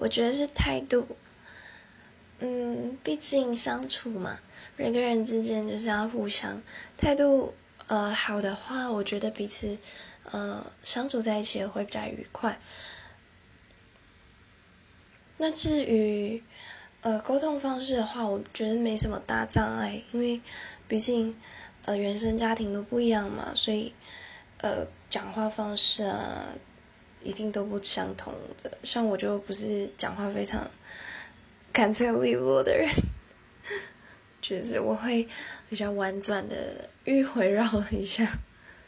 我觉得是态度。嗯，毕竟相处嘛，人跟人之间就是要互相态度呃好的话，我觉得彼此呃相处在一起也会比较愉快。那至于呃沟通方式的话，我觉得没什么大障碍，因为毕竟呃原生家庭都不一样嘛，所以呃讲话方式啊一定都不相同的。像我就不是讲话非常。干脆利落的人，就是我会比较婉转的迂回绕一下。